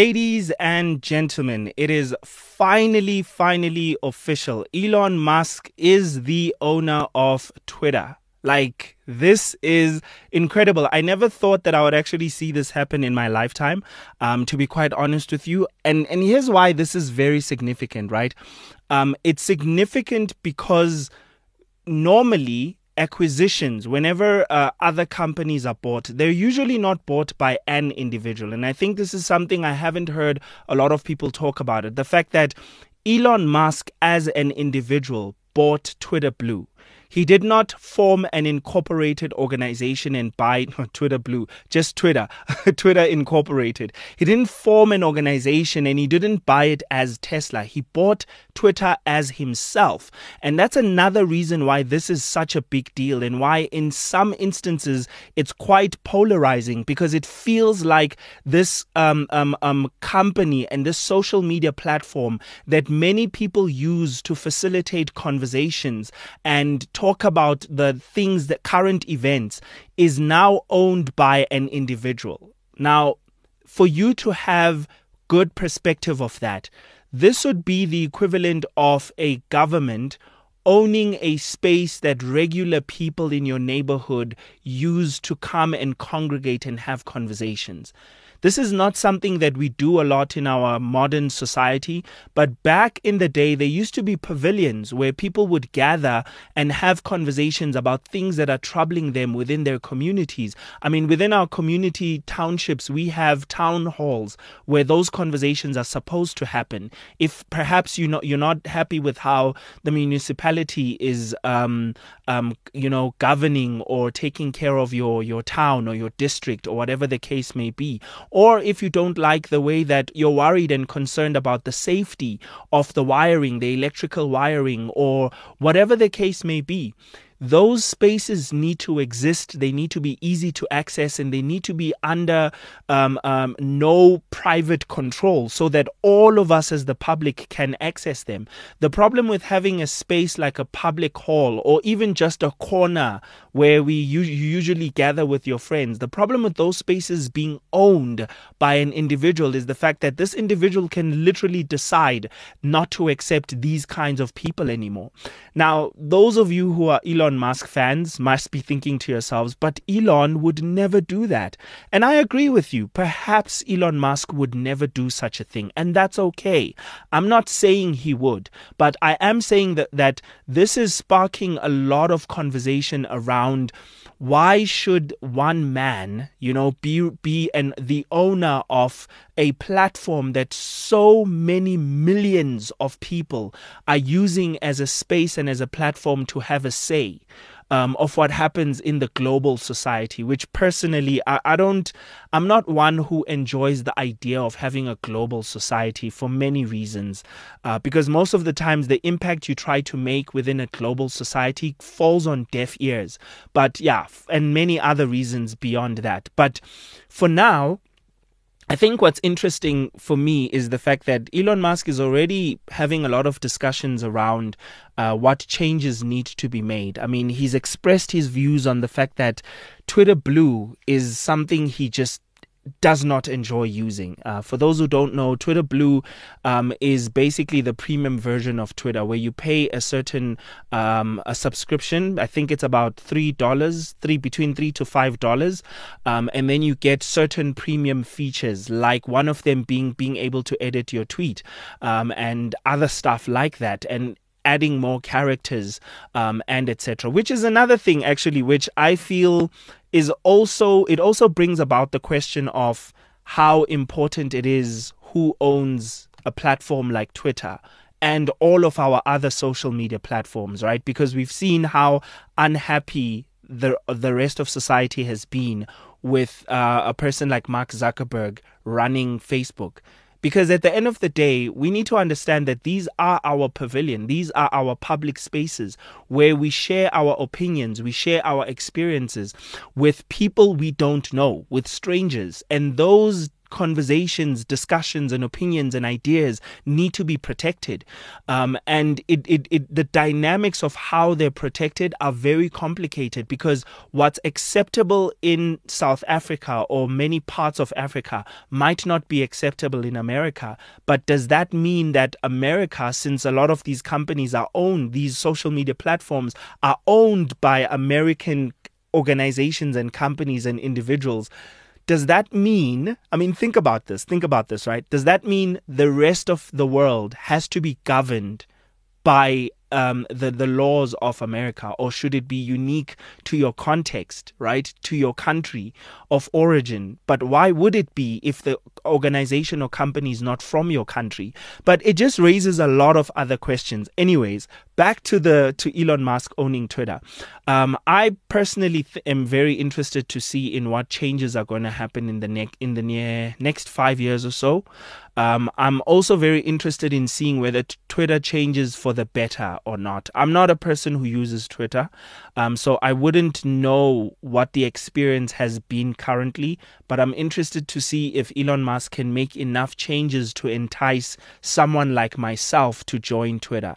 Ladies and gentlemen, it is finally, finally official. Elon Musk is the owner of Twitter. Like, this is incredible. I never thought that I would actually see this happen in my lifetime, um, to be quite honest with you. And, and here's why this is very significant, right? Um, it's significant because normally acquisitions, whenever uh, other companies are bought, they're usually not bought by an individual. And I think this is something I haven't heard a lot of people talk about it. The fact that Elon Musk, as an individual, bought Twitter Blue. He did not form an incorporated organization and buy Twitter Blue, just Twitter, Twitter Incorporated. He didn't form an organization and he didn't buy it as Tesla. He bought Twitter as himself. And that's another reason why this is such a big deal and why, in some instances, it's quite polarizing because it feels like this um, um, um, company and this social media platform that many people use to facilitate conversations and talk about the things that current events is now owned by an individual. Now, for you to have good perspective of that, this would be the equivalent of a government owning a space that regular people in your neighborhood use to come and congregate and have conversations. This is not something that we do a lot in our modern society, but back in the day, there used to be pavilions where people would gather and have conversations about things that are troubling them within their communities. I mean, within our community townships, we have town halls where those conversations are supposed to happen. If perhaps you know you're not happy with how the municipality is, um, um, you know, governing or taking care of your your town or your district or whatever the case may be, or if you don't like the way that you're worried and concerned about the safety of the wiring, the electrical wiring, or whatever the case may be those spaces need to exist. They need to be easy to access and they need to be under um, um, no private control so that all of us as the public can access them. The problem with having a space like a public hall or even just a corner where we usually gather with your friends, the problem with those spaces being owned by an individual is the fact that this individual can literally decide not to accept these kinds of people anymore. Now, those of you who are Elon Elon Musk fans must be thinking to yourselves, but Elon would never do that. And I agree with you. Perhaps Elon Musk would never do such a thing, and that's okay. I'm not saying he would, but I am saying that, that this is sparking a lot of conversation around why should one man, you know, be be an the owner of a platform that so many millions of people are using as a space and as a platform to have a say? um, of what happens in the global society, which personally, I, I don't, I'm not one who enjoys the idea of having a global society for many reasons. Uh, because most of the times, the impact you try to make within a global society falls on deaf ears. But yeah, and many other reasons beyond that. But for now, I think what's interesting for me is the fact that Elon Musk is already having a lot of discussions around uh, what changes need to be made. I mean, he's expressed his views on the fact that Twitter Blue is something he just does not enjoy using. Uh, for those who don't know, Twitter Blue um, is basically the premium version of Twitter, where you pay a certain um, a subscription. I think it's about three dollars, three between three to five dollars, um, and then you get certain premium features, like one of them being being able to edit your tweet um, and other stuff like that. And adding more characters um, and etc which is another thing actually which i feel is also it also brings about the question of how important it is who owns a platform like twitter and all of our other social media platforms right? Because we've seen how unhappy the the rest of society has been with uh, a person like Mark Zuckerberg running Facebook because at the end of the day, we need to understand that these are our pavilion, these are our public spaces where we share our opinions, we share our experiences with people we don't know, with strangers. And those conversations, discussions, and opinions and ideas need to be protected. Um, and it, it, it, the dynamics of how they're protected are very complicated because what's acceptable in South Africa or many parts of Africa might not be acceptable in America. But does that mean that America, since a lot of these companies are owned, these social media platforms are owned by American organizations and companies and individuals, does that mean, I mean, think about this, think about this, right? Does that mean the rest of the world has to be governed by um, the the laws of America, or should it be unique to your context, right, to your country of origin? But why would it be if the organization or company is not from your country? But it just raises a lot of other questions. Anyways, back to the to Elon Musk owning Twitter. Um, I personally th- am very interested to see in what changes are going to happen in the ne- in the near next five years or so. Um, I'm also very interested in seeing whether t- Twitter changes for the better or not. I'm not a person who uses Twitter, um, so I wouldn't know what the experience has been currently, but I'm interested to see if Elon Musk can make enough changes to entice someone like myself to join Twitter.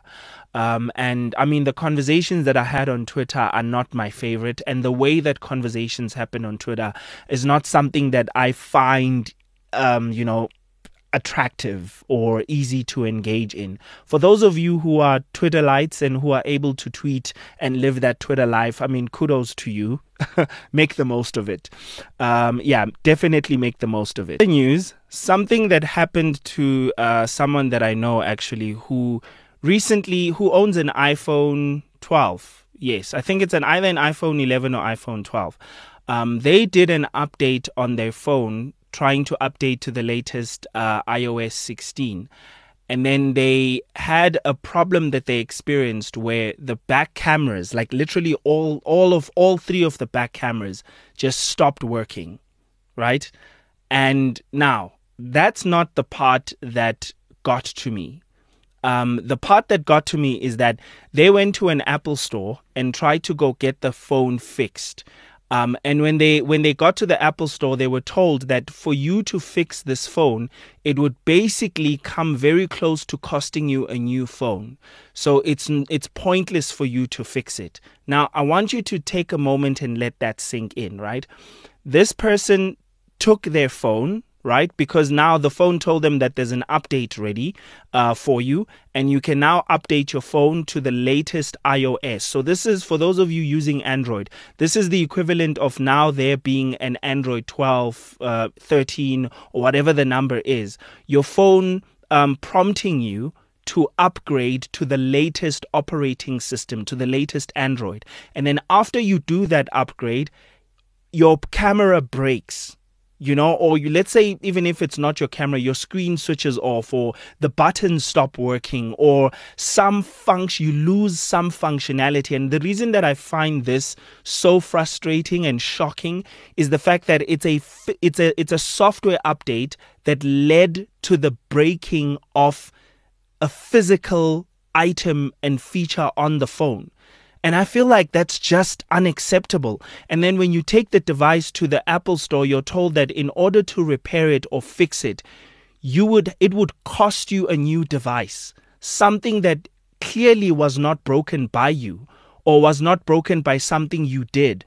Um, and I mean, the conversations that I had on Twitter are not my favorite. And the way that conversations happen on Twitter is not something that I find, um, you know, attractive or easy to engage in. For those of you who are Twitterlites and who are able to tweet and live that Twitter life, I mean, kudos to you. make the most of it. Um, yeah, definitely make the most of it. The news, something that happened to uh, someone that I know actually who recently, who owns an iPhone 12. Yes, I think it's an either an iPhone 11 or iPhone 12. Um, they did an update on their phone trying to update to the latest uh, iOS 16. And then they had a problem that they experienced where the back cameras, like literally all all of all three of the back cameras, just stopped working, right? And now that's not the part that got to me. Um, the part that got to me is that they went to an Apple store and tried to go get the phone fixed. Um, and when they when they got to the Apple store, they were told that for you to fix this phone, it would basically come very close to costing you a new phone. So it's it's pointless for you to fix it. Now, I want you to take a moment and let that sink in. Right, this person took their phone right? Because now the phone told them that there's an update ready uh, for you, and you can now update your phone to the latest iOS. So, this is for those of you using Android, this is the equivalent of now there being an Android 12, uh, 13, or whatever the number is. Your phone um, prompting you to upgrade to the latest operating system, to the latest Android. And then after you do that upgrade, your camera breaks you know, or you let's say even if it's not your camera, your screen switches off, or the buttons stop working, or some function you lose some functionality. And the reason that I find this so frustrating and shocking is the fact that it's a it's a it's a software update that led to the breaking of a physical item and feature on the phone. And I feel like that's just unacceptable. And then when you take the device to the Apple store, you're told that in order to repair it or fix it, you would it would cost you a new device, something that clearly was not broken by you or was not broken by something you did.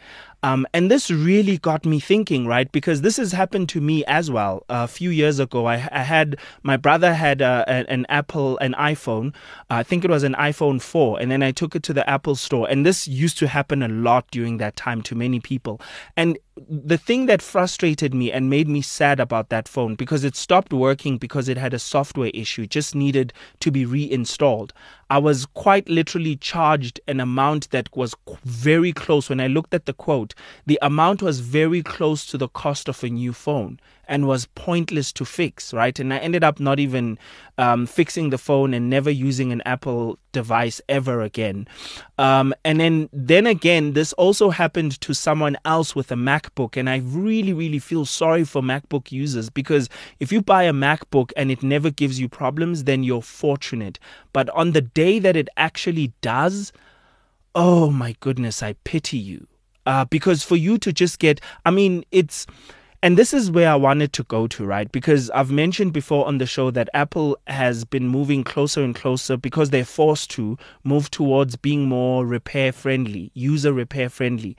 Um, and this really got me thinking, right? Because this has happened to me as well. A few years ago, I, I had my brother had uh, an Apple, an iPhone. Uh, I think it was an iPhone 4, and then I took it to the Apple store. And this used to happen a lot during that time to many people. And the thing that frustrated me and made me sad about that phone because it stopped working because it had a software issue, just needed to be reinstalled. I was quite literally charged an amount that was very close. When I looked at the quote, the amount was very close to the cost of a new phone and was pointless to fix, right? And I ended up not even um, fixing the phone and never using an Apple device ever again. Um, and then, then again, this also happened to someone else with a MacBook, and I really, really feel sorry for MacBook users because if you buy a MacBook and it never gives you problems, then you're fortunate. But on the day that it actually does, oh my goodness, I pity you. Uh, because for you to just get, I mean, it's And this is where I wanted to go to, right? Because I've mentioned before on the show that Apple has been moving closer and closer because they're forced to move towards being more repair friendly, user repair friendly.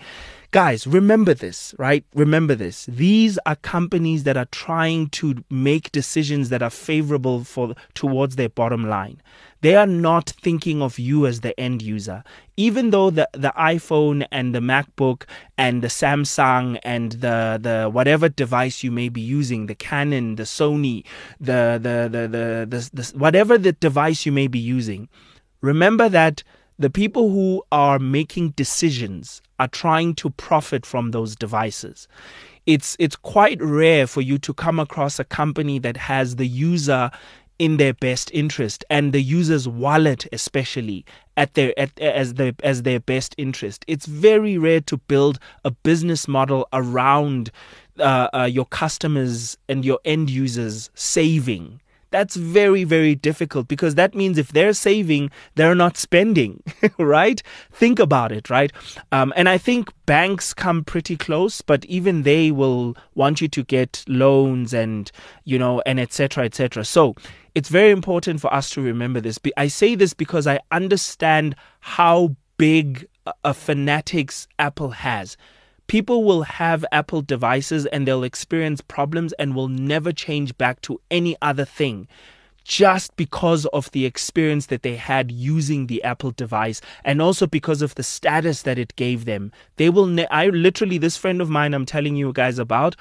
Guys, remember this, right? Remember this. These are companies that are trying to make decisions that are favorable for towards their bottom line. They are not thinking of you as the end user. Even though the, the iPhone and the MacBook and the Samsung and the, the whatever device you may be using, the Canon, the Sony, the the the the, the, the whatever the device you may be using, remember that the people who are making decisions are trying to profit from those devices. It's it's quite rare for you to come across a company that has the user in their best interest and the user's wallet especially at their at, as their as their best interest it's very rare to build a business model around uh, uh, your customers and your end users saving that's very, very difficult because that means if they're saving, they're not spending, right? Think about it, right? Um, and I think banks come pretty close, but even they will want you to get loans and, you know, and etc. etc. So it's very important for us to remember this. I say this because I understand how big a fanatics Apple has people will have Apple devices and they'll experience problems and will never change back to any other thing just because of the experience that they had using the Apple device and also because of the status that it gave them. They will, ne- I literally, this friend of mine I'm telling you guys about,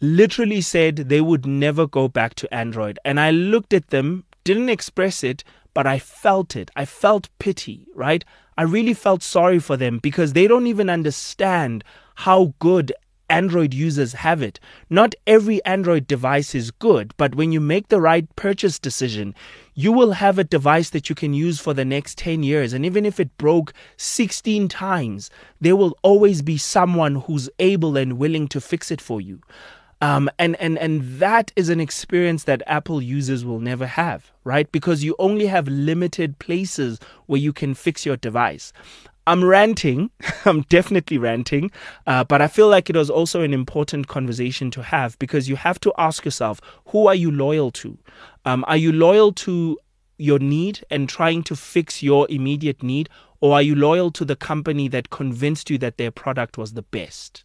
literally said they would never go back to Android. And I looked at them, didn't express it, but I felt it. I felt pity, right? I really felt sorry for them because they don't even understand how good Android users have it. Not every Android device is good, but when you make the right purchase decision, you will have a device that you can use for the next 10 years. And even if it broke 16 times, there will always be someone who's able and willing to fix it for you. Um, and, and, and that is an experience that Apple users will never have, right? Because you only have limited places where you can fix your device. I'm ranting. I'm definitely ranting. Uh, but I feel like it was also an important conversation to have because you have to ask yourself who are you loyal to? Um, are you loyal to your need and trying to fix your immediate need? Or are you loyal to the company that convinced you that their product was the best?